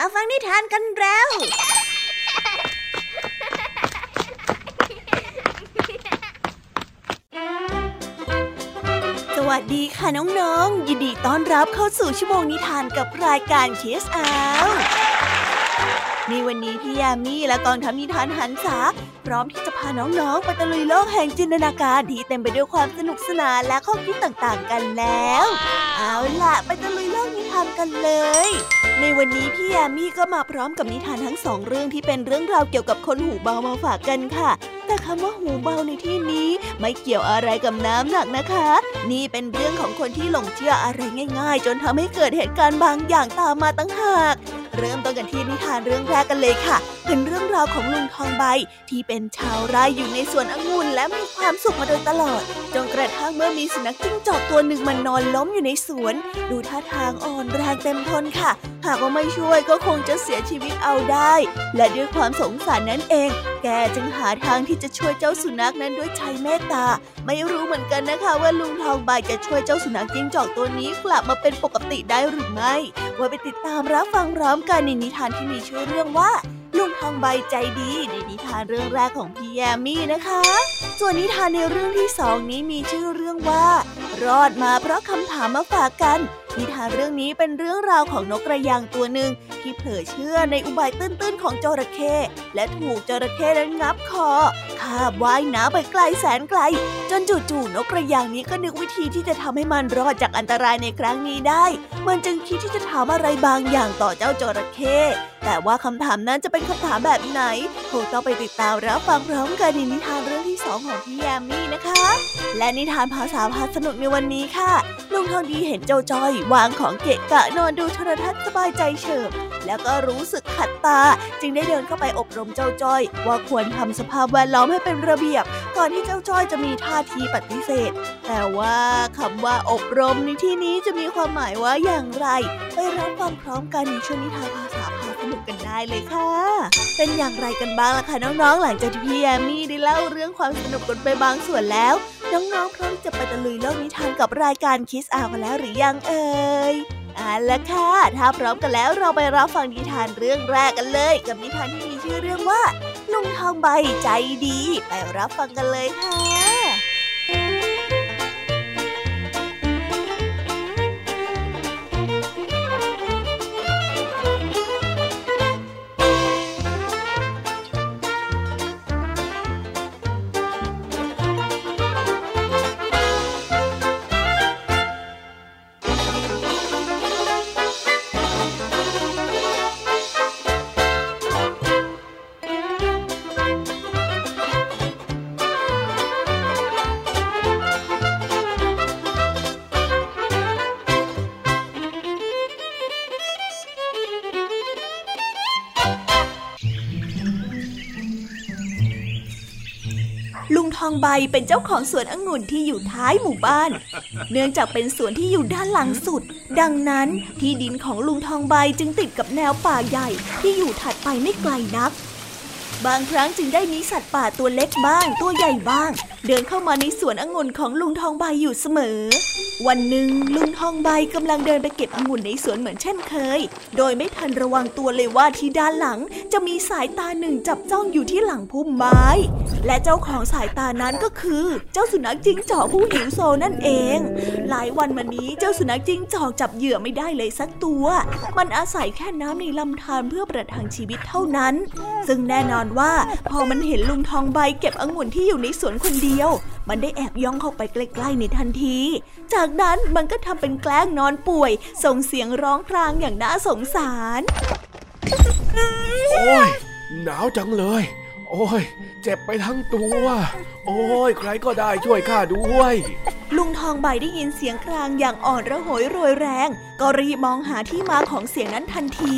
มาฟังนิทานกันแล้ว สวัสดีค่ะน้องๆ ยินดีต้อนรับเข้าสู่ชั่วโมงนิทานกับรายการเคสอาวในวันนี้พี่ยามีและกองทัพนิทานหันษาพร้อมที่จะพาน้องๆไปตะลุยโลกแห่งจินตนาการที่เต็มไปด้วยความสนุกสนานและข้อคิดต่างๆกันแล้ว เอาล่ะ ไปตะลุยโลกนิทานกันเลย ในวันนี้พี่ยามีก็มาพร้อมกับนิทานทั้งสองเรื่องที่เป็นเรื่องราวเกี่ยวกับคนหูเบามาฝากกันค่ะ แต่คำว่าหูเบาในที่นี้ไม่เกี่ยวอะไรกับน้ำหนักนะคะ นี่เป็นเรื่องของคนที่หลงเชื่ออะไรง่าย ๆ จนทำให้เกิดเหตุการณ์บางอย่างตามมาตั้งหากเริ่มต้นกันที่นิทานเรื่องแรกกันเลยค่ะ เป็นเรื่องราวของลุงทองใบที่เป็นชาวไร่อยู่ในสวนองุ่นและมีความสุขมาโดยตลอด จนกระทั่งเมื่อมีสุนัขจิ้งจอกตัวหนึ่งมันนอนล้มอยู่ในสวน ดูท่าทางอ่อนแรงเต็มทนค่ะ หากว่าไม่ช่วยก็คงจะเสียชีวิตเอาได้ และด้วยความสงสารนั่นเองแกจึงหาทางที่จะช่วยเจ้าสุนัขนั้นด้วยใจเมตตา ไม่รู้เหมือนกันนะคะว่าลุงทองใบจะช่วยเจ้าสุนัขจิ้งจอกตัวนี้กลับมาเป็นปกติได้หรือไม่ไว้ไปติดตามรับฟังพร้อมกันในนิทานที่มีชื่อเรื่องว่า ลุงทองใบใจดีในนิทานเรื่องแรกของพี่แยมมี่นะคะ ส่วนนิทานในเรื่องที่สองนี้มีชื่อเรื่องว่า รอดมาเพราะคำถามมาฝากกัน นิทานเรื่องนี้เป็นเรื่องราวของนกกระยางตัวหนึ่งที่เผลอเชื่อในอุบายตื้นๆของจระเข้และถูกจระเข้นั้นงับคอคาบว่ายน้ำไปไกลแสนไกล จนจู่ๆนกกระยางนี้ก็นึกวิธีที่จะทำให้มันรอดจากอันตรายในครั้งนี้ได้ มันจึงคิดที่จะถามอะไรบางอย่างต่อเจ้าจระเข้ แต่ว่าคำถามนั้นจะเป็นคำถามแบบไหนคงต้องไปติดตามรับฟังพร้อมกันในนิทานเรื่องที่สองของพี่แยมมี่นะคะ และนิทานภาษาพาสนุกในวันนี้ค่ะลุงทองดีเห็นเจ้าจ้อยวางของเกะกะนอนดูโทรทัศน์สบายใจเฉิบแล้วก็รู้สึกขัดตา จึงได้เดินเข้าไปอบรมเจ้าจ้อย ว่าควรทำสภาพแวดล้อมให้เป็นระเบียบ ก่อนที่เจ้าจ้อยจะมีท่าทีปฏิเสธ แต่ว่าคำว่าอบรมในที่นี้จะมีความหมายว่าอย่างไร ไปรับฟังพร้อมกันในช่วงนิทานภาษา กันได้เลยค่ะ เป็นอย่างไรกันบ้างล่ะคะน้องๆ หลังจากที่พี่แอมมี่ได้เล่าเรื่องความสนุกกันไปบางส่วนแล้ว น้องๆพร้อมจะไปตะลุยโลกนิทานกับรายการคิสอากันแล้วหรือยังเอ่ยเอาละค่ะ ถ้าพร้อมกันแล้วเราไปรับฟังนิทานเรื่องแรกกันเลย กับนิทานที่มีชื่อเรื่องว่าลุงทองใบใจดี ไปรับฟังกันเลยค่ะ เป็นเจ้าของสวนองุ่นที่อยู่ท้ายหมู่บ้าน เนื่องจากเป็นสวนที่อยู่ด้านหลังสุด ดังนั้นที่ดินของลุงทองใบจึงติดกับแนวป่าใหญ่ที่อยู่ถัดไปไม่ไกลนัก บางครั้งจึงได้มีสัตว์ป่าตัวเล็กบ้าง ตัวใหญ่บ้าง เดินเข้ามาในสวนองุ่นของลุงทองใบอยู่เสมอ วันหนึ่งลุงทองใบกำลังเดินไปเก็บองุ่นในสวนเหมือนเช่นเคย โดยไม่ทันระวังตัวเลยว่าที่ด้านหลังจะมีสายตาหนึ่งจับจ้องอยู่ที่หลังพุ่มไม้ และเจ้าของสายตานั้นก็คือ เจ้าสุนัขจิ้งจอกผู้หิวโซนั่นเอง หลายวันมานี้เจ้าสุนัขจิ้งจอกจับเหยื่อไม่ได้เลยสักตัว มันอาศัยแค่น้ำในลำธารเพื่อประทังชีวิตเท่านั้น ซึ่งแน่นอนว่าพอมันเห็นลุงทองใบเก็บองุ่นที่อยู่ในสวนคนเดียวมันได้แอบย่องเข้าไปใกล้ๆในทันที จากนั้นมันก็ทำเป็นแกล้งนอนป่วย ส่งเสียงร้องครางอย่างน่าสงสาร โอ้ยหนาวจังเลย โอ้ย เจ็บไปทั้งตัว โอ้ยใครก็ได้ช่วยข้าด้วย ลุงทองใบได้ยินเสียงครางอย่างอ่อนระหยโรยแรง ก็รีบมองหาที่มาของเสียงนั้นทันที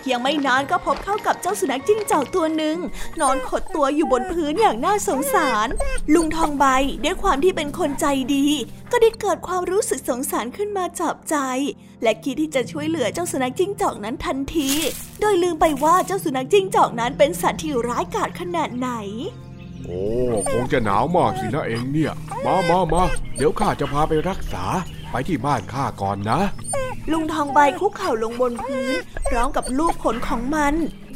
เพียงไม่นานก็พบเข้ากับเจ้าสุนัขจิ้งจอกตัวหนึ่งนอนขดตัวอยู่บนพื้นอย่างน่าสงสาร ลุงทองใบด้วยความที่เป็นคนใจดี ก็ได้เกิดความรู้สึกสงสารขึ้นมาจับใจ และคิดที่จะช่วยเหลือเจ้าสุนัขจิ้งจอกนั้นทันที โดยลืมไปว่าเจ้าสุนัขจิ้งจอกนั้นเป็นสัตว์ที่ร้ายกาจขนาดไหน โอ้คงจะหนาวมากสินะเองเนี่ย มามามาเดี๋ยวข้าจะพาไปรักษาไปที่บ้านข้าก่อนนะ ลุงทองใบคุกเข่าลงบนพื้นพร้อมกับลูบขนของมัน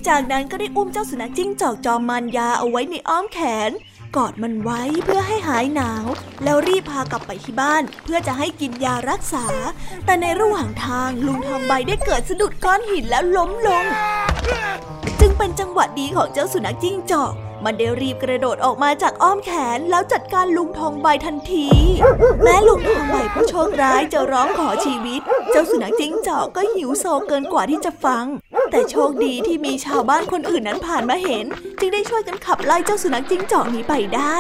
จากนั้นก็ได้อุ้มเจ้าสุนัขจิ้งจอกจอมมันยาเอาไว้ในอ้อมแขน กอดมันไว้เพื่อให้หายหนาว แล้วรีบพากลับไปที่บ้าน เพื่อจะให้กินยารักษา แต่ในระหว่างทางลุงทองใบได้เกิดสะดุดก้อนหินแล้วล้มลง จึงเป็นจังหวะดีของเจ้าสุนัขจิ้งจอก มันได้รีบกระโดดออกมาจากอ้อมแขนแล้วจัดการลุงทองใบทันที แม้ลุงทองใบผู้โชคร้ายจะร้องขอชีวิต เจ้าสุนัขจิ้งจอกก็หิวโซเกินกว่าที่จะฟัง แต่โชคดีที่มีชาวบ้านคนอื่นนั้นผ่านมาเห็น จึงได้ช่วยกันขับไล่เจ้าสุนัขจิ้งจอกนี้ไปได้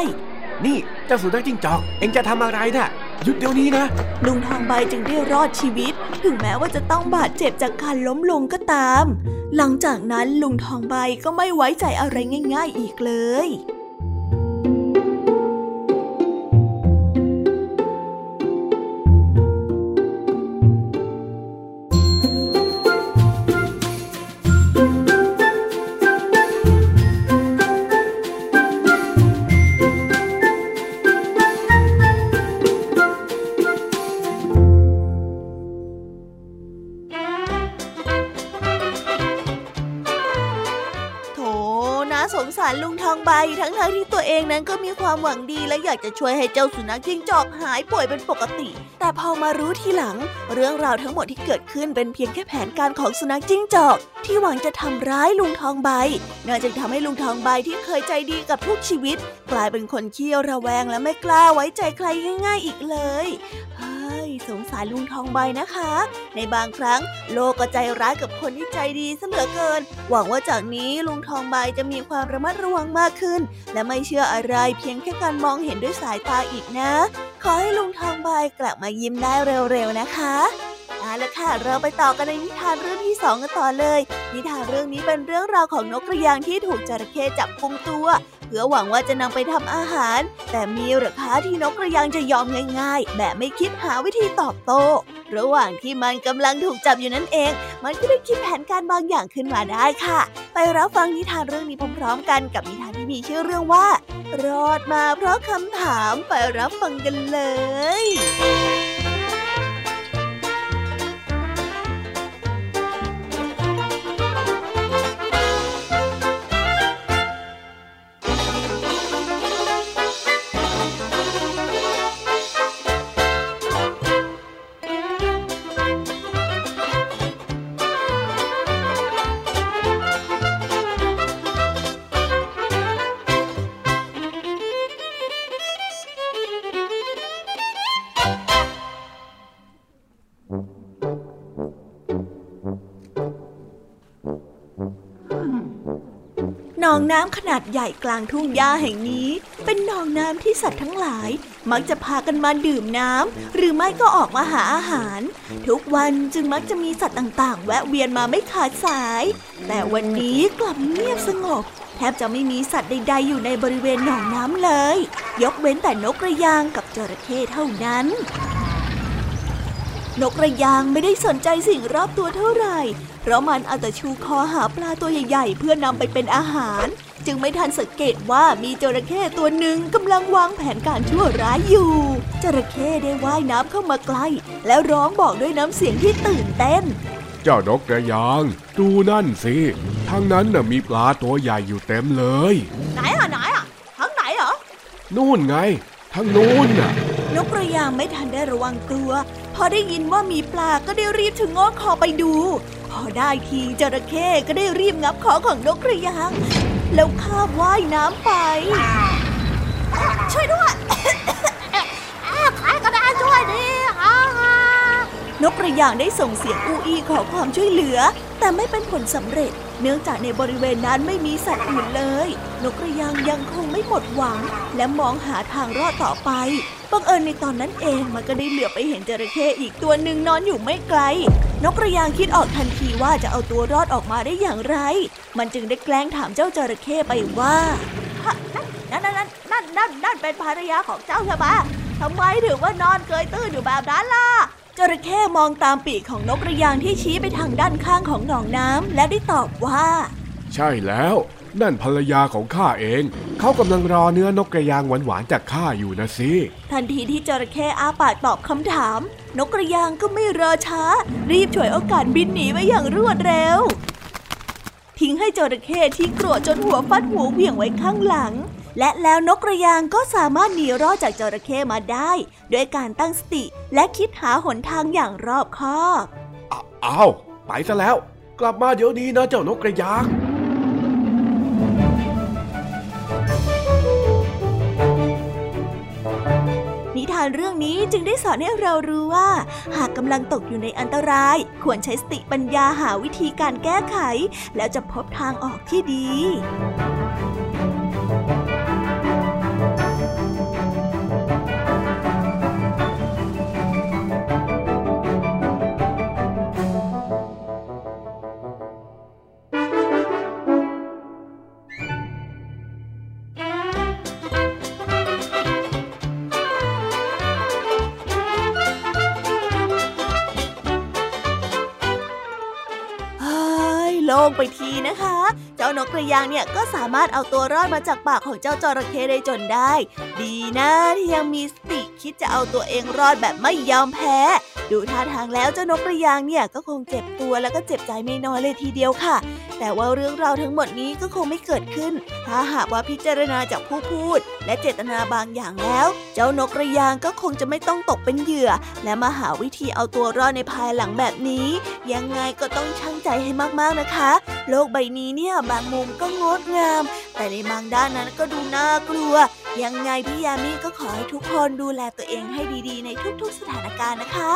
นี่เจ้าสุนัขจิ้งจอก เอ็งจะทำอะไรนะ่ะ หยุดเดี๋ยวนี้นะ ลุงทองใบจึงได้รอดชีวิต ถึงแม้ว่าจะต้องบาดเจ็บจากการล้มลงก็ตาม หลังจากนั้นลุงทองใบก็ไม่ไว้ใจอะไรง่าย ๆ อีกเลย สงสารลุงทองใบ ทั้งทที่ตัวเองนั้นก็มีความหวังดีและอยากจะช่วยให้เจ้าสุนัขจิ้งจอกหายป่วยเป็นปกติ แต่พอมารู้ทีหลัง เรื่องราวทั้งหมดที่เกิดขึ้นเป็นเพียงแค่แผนการของสุนัขจิ้งจอก ที่หวังจะทำร้ายลุงทองใบน่าจึงทำให้ลุงทองใบที่เคยใจดีกับทุกชีวิต กลายเป็นคนขี้ระแวงและไม่กล้าไว้ใจใครง่าย ๆ อีกเลยเฮ้ ย สงสารลุงทองใบนะคะ ในบางครั้งโลกก็ใจร้ายกับคนที่ใจดีเสมอเกิน หวังว่าจากนี้ลุงทองใบจะมีความระมัดระวังมากขึ้น และไม่เชื่ออะไรเพียงแค่การมองเห็นด้วยสายตาอีกนะ ขอให้ลุงทองใบกลับมายิ้มได้เร็วๆนะคะเอาละค่ะ เราไปต่อกันในนิทานเรื่องที่สองกันต่อเลย นิทานเรื่องนี้เป็นเรื่องราวของนกกระยางที่ถูกจระเข้จับกุมตัว เพื่อหวังว่าจะนำไปทำอาหาร แต่มีหรือคะที่นกกระยางจะยอมง่ายๆ แบบไม่คิดหาวิธีตอบโต้ ระหว่างที่มันกำลังถูกจับอยู่นั่นเอง มันก็ได้คิดแผนการบางอย่างขึ้นมาได้ค่ะ ไปรับฟังนิทานเรื่องนี้พร้อมๆกันกับนิทานที่มีชื่อเรื่องว่า รอดมาเพราะคำถามไปรับฟังกันเลย นองน้ำขนาดใหญ่กลางทุ่งหญ้าแห่งนี้ เป็นหนองน้ำที่สัตว์ทั้งหลาย มักจะพากันมาดื่มน้ำหรือไม่ก็ออกมาหาอาหาร ทุกวันจึงมักจะมีสัตว์ต่างๆ แวะเวียนมาไม่ขาดสาย แต่วันนี้กลับเงียบสงบ แทบจะไม่มีสัตว์ใด ๆ อยู่ในบริเวณหนองน้ำเลย ยกเว้นแต่นกกระยางกับจระเข้เท่านั้นนกกระยางไม่ได้สนใจสิ่งรอบตัวเท่าไหร่ เพราะมันเอาแต่ชูคอหาปลาตัวใหญ่ๆ เพื่อนำไปเป็นอาหาร จึงไม่ทันสังเกตว่ามีจระเข้ตัวหนึ่งกำลังวางแผนการชั่วร้ายอยู่ จระเข้ได้ว่ายน้ำเข้ามาใกล้ แล้วร้องบอกด้วยน้ำเสียงที่ตื่นเต้น เจ้านกกระยาง ดูนั่นสิทางนั้นน่ะมีปลาตัวใหญ่อยู่เต็มเลย ไหนอะไหนอะทั้งไหนเหรอนู่นไงทางนู้นน่ะนกกระยางไม่ทันได้ระวังตัว พอได้ยินว่ามีปลาก็ได้รีบชะโงกคอไปดูพ อได้ทีจระเข้ก็ได้รีบงับคอของนกกระยาง แล้วคาบว่ายน้ำไป ช่วยด้วยใครก็ได้ช่วยดินกกระยางได้ส่งเสียงอูอีขอความช่วยเหลือ แต่ไม่เป็นผลสำเร็จ เนื่องจากในบริเวณนั้นไม่มีสัตว์อื่นเลย นกกระยางยังคงไม่หมดหวัง และมองหาทางรอดต่อไปบังเอิญในตอนนั้นเองมันก็ได้เหลือบไปเห็นจระเข้อีกตัวหนึ่งนอนอยู่ไม่ไกล นกกระยางคิดออกทันทีว่าจะเอาตัวรอดออกมาได้อย่างไร มันจึงได้แกล้งถามเจ้าจระเข้ไปว่านั่นนั่นนั่นนั่นนั่นนั่นเป็นภรรยาของเจ้าใช่ไหมทำไมถึงว่านอนเกยตื้นอยู่แบบนั้นล่ะจระเข้มองตามปีกของนกกระยางที่ชี้ไปทางด้านข้างของหนองน้ำและได้ตอบว่า ใช่แล้ว นั่นภรรยาของข้าเอง เขากำลังรอเนื้อนกกระยางหวานๆจากข้าอยู่นะสิ ทันทีที่จระเข้อาปากตอบคำถาม นกกระยางก็ไม่รอช้า รีบฉวยโอกาสบินหนีไปอย่างรวดเร็ว ทิ้งให้จระเข้ที่กลัวจนหัวฟัดหัวเหวี่ยงไว้ข้างหลัง และแล้วนกกระยางก็สามารถหนีรอดจากจระเข้มาได้ด้วยการตั้งสติและคิดหาหนทางอย่างรอบคอบอ้าอ้าวไปซะแล้ว กลับมาเดี๋ยวนี้นะเจ้านกกระยาง นิทานเรื่องนี้จึงได้สอนให้เรารู้ว่า หากกำลังตกอยู่ในอันตราย ควรใช้สติปัญญาหาวิธีการแก้ไข แล้วจะพบทางออกที่ดี ทีนะคะ เจ้านกกระยางเนี่ยก็สามารถเอาตัวรอดมาจากปากของเจ้าจระเข้ได้จนได้ ดีนะที่ยังมีสติคิดจะเอาตัวเองรอดแบบไม่ยอมแพ้ ดูท่าทางแล้วเจ้านกกระยางเนี่ยก็คงเจ็บตัวแล้วก็เจ็บใจไม่น้อยเลยทีเดียวค่ะ แต่ว่าเรื่องราวทั้งหมดนี้ก็คงไม่เกิดขึ้น ถ้าหากว่าพิจารณาจากผู้พูด และเจตนาบางอย่างแล้ว เจ้านกกระยางก็คงจะไม่ต้องตกเป็นเหยื่อ และมาหาวิธีเอาตัวรอดในภายหลังแบบนี้ ยังไงก็ต้องชั่งใจให้มากๆนะคะ โลกใบนี้เนี่ยบางมุมก็งดงาม แต่ในบางด้านนั้นก็ดูน่ากลัว ยังไงพี่ยามีก็ขอให้ทุกคนดูแลตัวเองให้ดีๆ ในทุกๆสถานการณ์นะคะ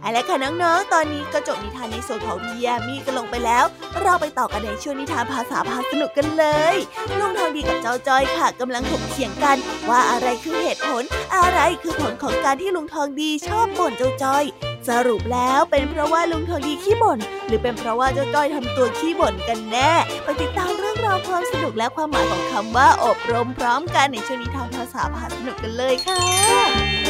เอาละค่ะน้องๆ ตอนนี้ก็จบนิทานในส่วนของพี่ยามีกันลงไปแล้ว เราไปต่อกันในช่วงนิทานภาษาพาสนุกกันเลยลุงทองดีกับเจ้าจอยค่ะกำลังถกเถียงกัน ว่าอะไรคือเหตุผล อะไรคือผลของการที่ลุงทองดีชอบบ่นเจ้าจอย สรุปแล้วเป็นเพราะว่าลุงทองดีขี้บ่นหรือเป็นเพราะว่าเจ้าจ้อยทำตัวขี้บ่นกันแน่ ไปติดตามเรื่อง ราวความสนุกและความหมายของคำว่าอบรมพร้อมกันในช่วงนิทานภาษาพาสนุกกันเลยค่ะ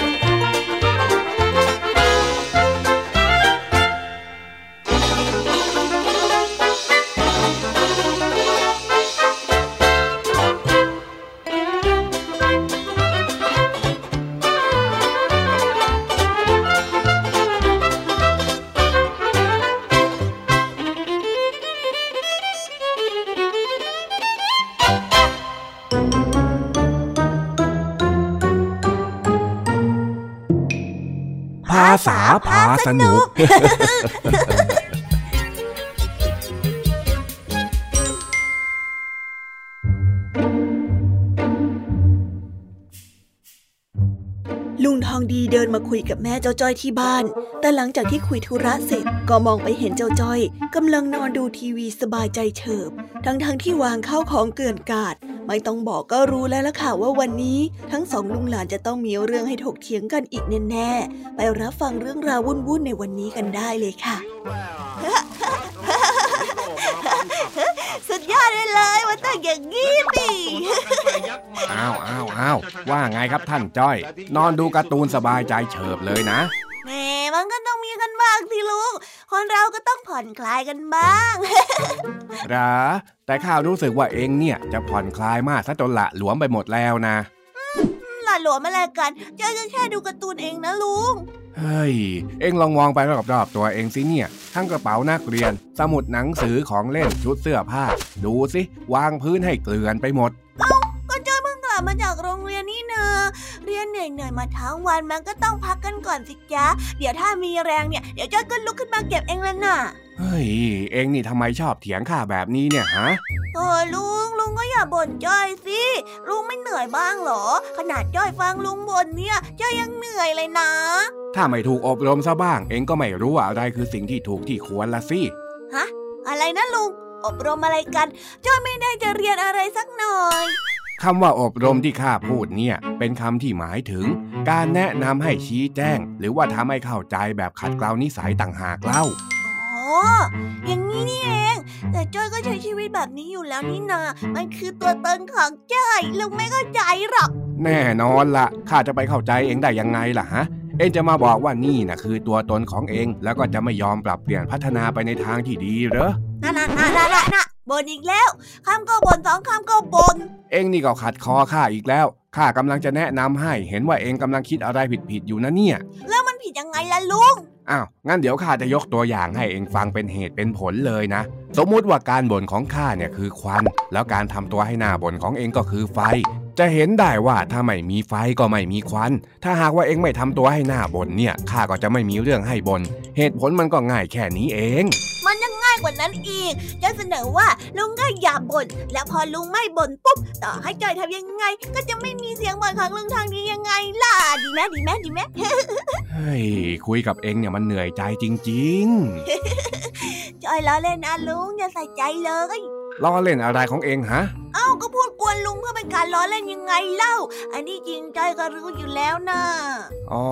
ษาพาสนุก ลุงทองดีเดินมาคุยกับแม่เจ้าจ้อยที่บ้าน แต่หลังจากที่คุยธุระเสร็จก็มองไปเห็นเจ้าจ้อยกำลังนอนดูทีวีสบายใจเฉิบ ทั้งๆทที่วางข้าวของเกลื่อนกาด ไม่ต้องบอกก็รู้แล้วล่ะค่ะว่าวันนี้ ทั้งสองลุงหลานจะต้องมีเรื่องให้ถกเถียงกันอีกแน่ๆ ไปรับฟังเรื่องราววุ่นๆในวันนี้กันได้เลยค่ะ สุดยอดเลยเลยมันต้องอย่างนี้ดิอ้าวอ้าวอ้าวว่าไงครับท่านจ้อย นอนดูการ์ตูนสบายใจเฉิบเลยนะ แหมมันก็ต้องมีกันบ้างสิลุง คนเราก็ต้องผ่อนคลายกันบ้างหรอแต่ข้ารู้สึกว่าเองเนี่ยจะผ่อนคลายมากซะจนละหลวมไปหมดแล้วนะหล่าหลวมอะไรกันเจ้าก็แค่ดูการ์ตูนเองนะลุง เฮ้ย เอ็งลองมองไปรอบๆตัวเองสิเนี่ย ทั้งกระเป๋านักเรียน สมุดหนังสือของเล่นชุดเสื้อผ้า ดูสิ วางพื้นให้เกลื่อนไปหมดก็เจ้าเพิ่งก ลับมาจากโรงเรียนนี่เนอะเรียนเหนื่อยๆมาทั้งวันมันก็ต้องพักกันก่อนสิจ๊ะ เดี๋ยวถ้ามีแรงเนี่ยเดี๋ยวจ้อยก็ลุกขึ้นมาเก็บเองแล้วน่ะ เฮ้ย เอ็งนี่ทำไมชอบเถียงข้าแบบนี้เนี่ยฮะเออลุงลุงก็อย่าบ่นจ้อยสิลุงไม่เหนื่อยบ้างเหรอ ขนาดจ้อยฟังลุงบ่นเนี่ยจ้อยยังเหนื่อยเลยนะ ถ้าไม่ถูกอบรมซะบ้าง เอ็งก็ไม่รู้ว่าอะไรคือสิ่งที่ถูกที่ควรละสิฮะอะไรนะลุงอบรมอะไรกันจ้อยไม่ได้จะเรียนอะไรสักหน่อย คำว่าอบรมที่ข้าพูดเนี่ย เป็นคำที่หมายถึง การแนะนำให้ชี้แจ้ง หรือว่าทำให้เข้าใจแบบขัดเกลานิสัยต่างหากเล่าอ๋ออย่างนี้นี่เอง แต่จ้อยก็ใช้ชีวิตแบบนี้อยู่แล้วนี่นา มันคือตัวตนของจ้อยลุงไม่เข้าใจหรอก แน่นอนละข้าจะไปเข้าใจเองได้ยังไงล่ะฮะ เองจะมาบอกว่านี่นะคือตัวตนของเอง แล้วก็จะไม่ยอมปรับเปลี่ยนพัฒนาไปในทางที่ดีเหรอน่ะน่ะน่ะน่ะน่ะ บนอีกแล้วคำก็บนสองคำก็บน เองนี่ก็ขัดคอข้าอีกแล้วข้ากำลังจะแนะนำให้ เห็นว่าเองกำลังคิดอะไรผิดๆอยู่นะเนี่ย แล้วมันผิดยังไงล่ะลุงอ้าวงั้นเดี๋ยวข้าจะยกตัวอย่างให้เองฟังเป็นเหตุเป็นผลเลยนะ สมมุติว่าการบ่นของข้าเนี่ยคือควัน แล้วการทำตัวให้หน้าบ่นของเองก็คือไฟ จะเห็นได้ว่าถ้าไม่มีไฟก็ไม่มีควัน ถ้าหากว่าเองไม่ทำตัวให้หน้าบ่นเนี่ยข้าก็จะไม่มีเรื่องให้บ่นเหตุผลมันก็ง่ายแค่นี้เองมันยังง่าย กว่านั้นอีกจะเสนอว่าลุงก็อย่าบ่นแล้วพอลุงไม่บ่นปุ๊บ ต่อให้จอยทำยังไง ก็จะไม่มีเสียงบ่นของลุงทางนี้ยังไงล่ะดีไหมดีไหมดีไหมเฮ้ยคุยกับเองเนี่ยมันเหนื่อยใจจริงๆจอยล้อเล่นนะลุงอย่าใส่ใจเลยล้อเล่นอะไรของเองฮะเอ้าก็พูดกวนลุงเพื่อเป็นการล้อเล่นยังไงเล่า อันนี้จริงใจก็รู้อยู่แล้วนะอ๋อ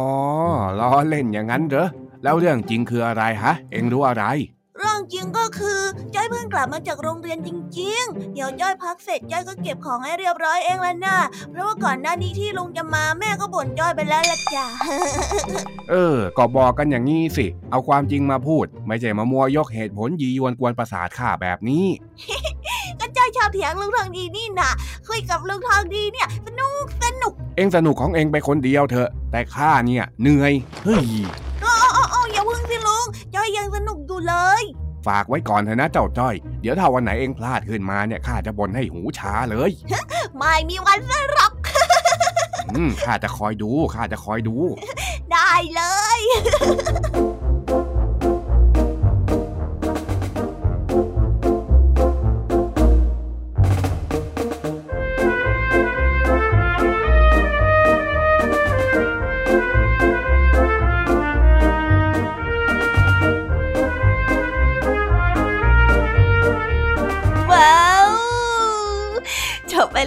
ล้อเล่นอย่างนั้นเหรอแล้วเรื่องจริงคืออะไรฮะ เองรู้อะไร เรื่องจริงก็คือจ้อยเพิ่งกลับมาจากโรงเรียนจริง ๆ เดี๋ยวจ้อยพักเสร็จจ้อยก็เก็บของให้เรียบร้อยเองแล้วนะเพราะว่าก่อนหน้านี้ที่ลุงจะมาแม่ก็บ่นจ้อยไปแล้วละจ้ะเออ ก็บอกกันอย่างนี้สิ เอาความจริงมาพูด ไม่ใช่มามัวยกเหตุผลยียวนกวนประสาทข้าแบบนี้ก็จ้อยชอบเถียงลุงทองดีนี่นะคุยกับลุงทองดีเนี่ย สนุกสนุก เองสนุกของเองไปคนเดียวเถอะ แต่ข้าเนี่ยเหนื่อยเฮ้ยอย่ เลย ฝากไว้ก่อนเถอะนะเจ้าจ้อย เดี๋ยวถ้าวันไหนเองพลาดขึ้นมาเนี่ยข้าจะบ่นให้หูช้าเลย ไม่มีวันสรับข้าจะคอยดูข้าจะคอยดู ได้เลย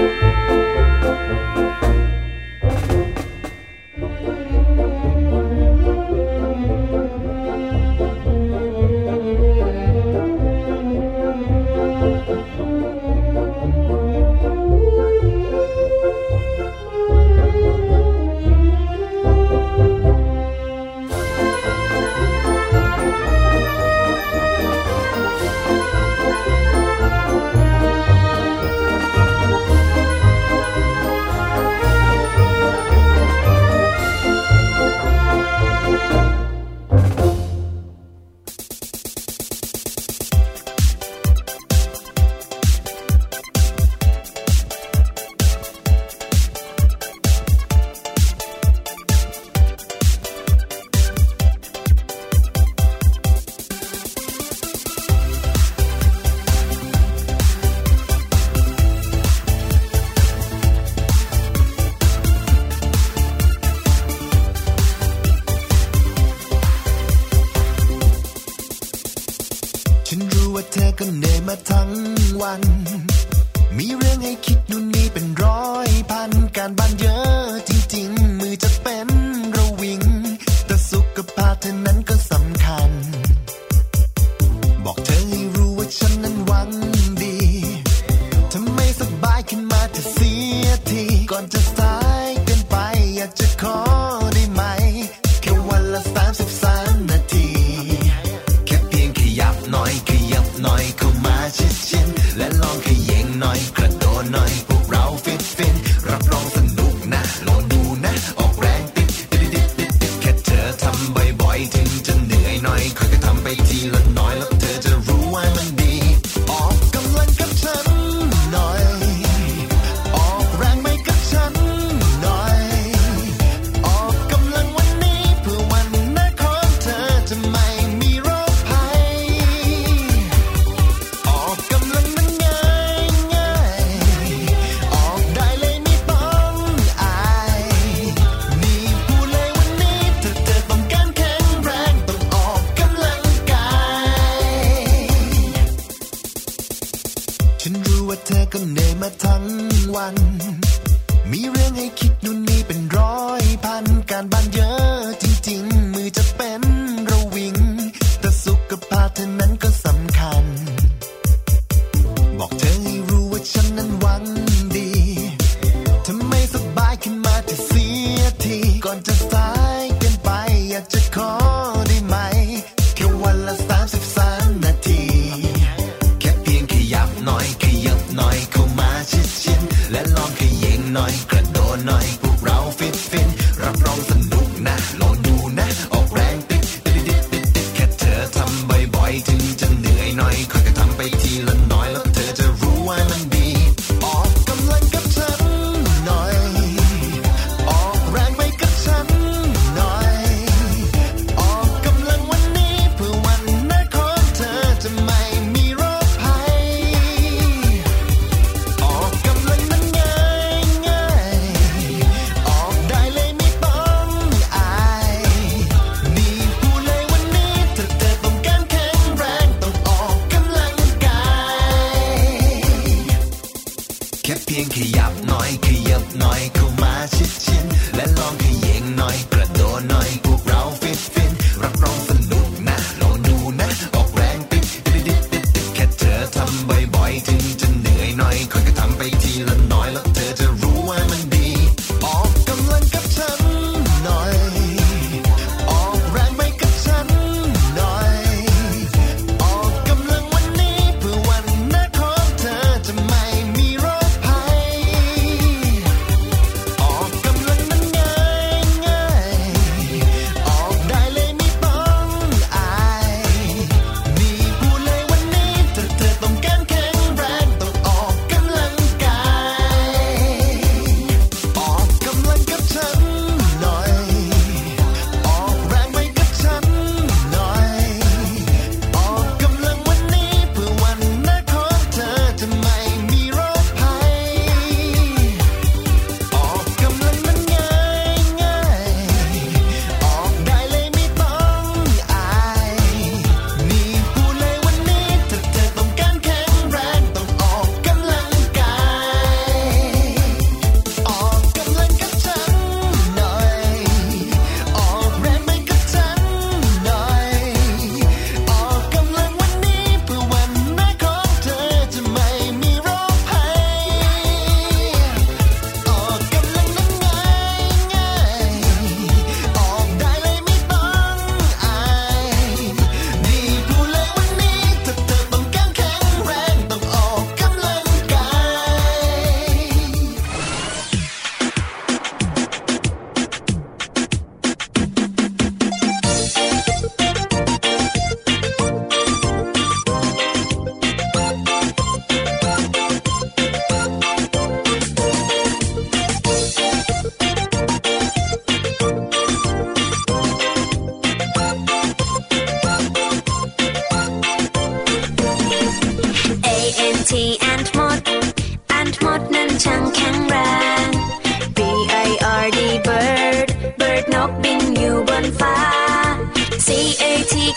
ท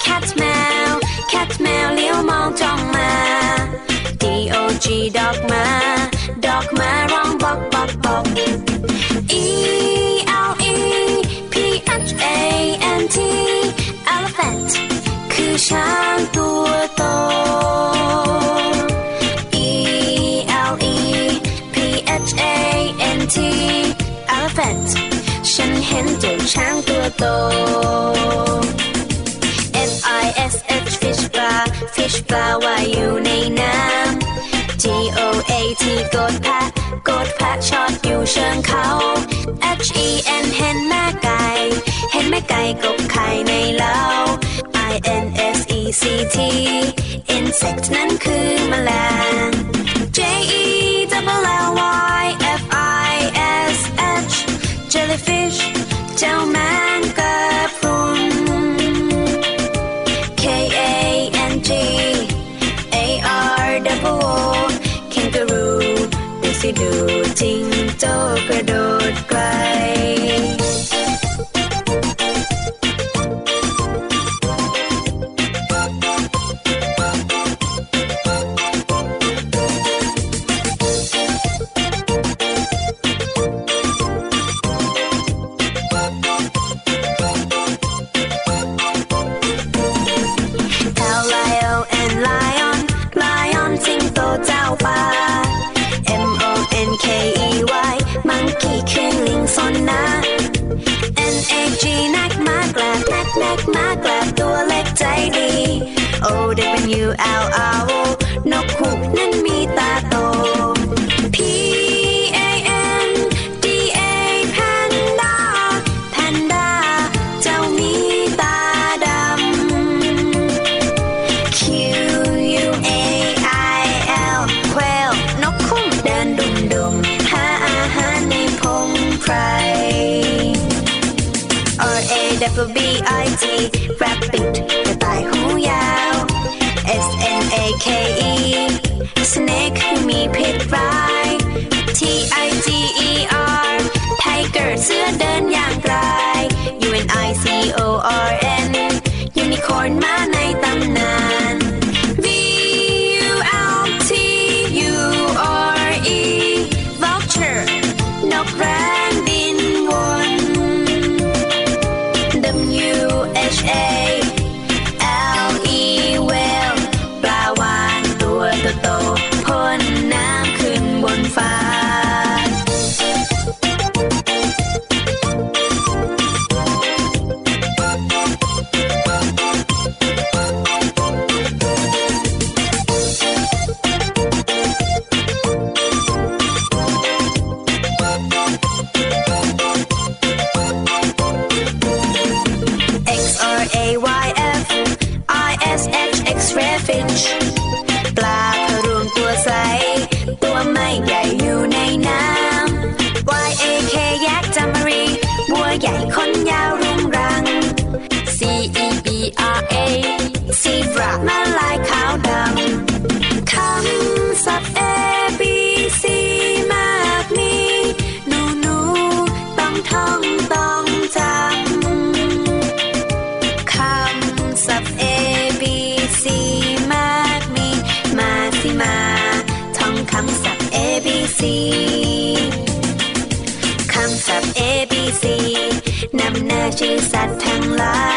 cat แมว cat แมวเลี้ยวมองจ้องมา dog dog มา dog มาร้องบอกบอกบอก e l e p h a n t elephant คือช้างตัวโต e l e p h a n t elephant ฉันเห็นเจ้าช้างตัวโต fish ปลาว่าอยู่ในน้ำ G O A T กดแพะกดแพะช็อตอยู่เชิงเขา H E N เห็นแม่ไก่ เห็นแม่ไก่กบไข่ในเล้า I N S E C T insect นั้นคือแมลง J E do. โอได้เป็นยูเ U L R O นกคุกนั้นมีตาโต P A N D A Panda Panda เจ้ามีตาดำ Q U A I L Quail นกคุ้งเดินดุมดุมหาอาหารในพงไพร R A W B I T Rabbit life.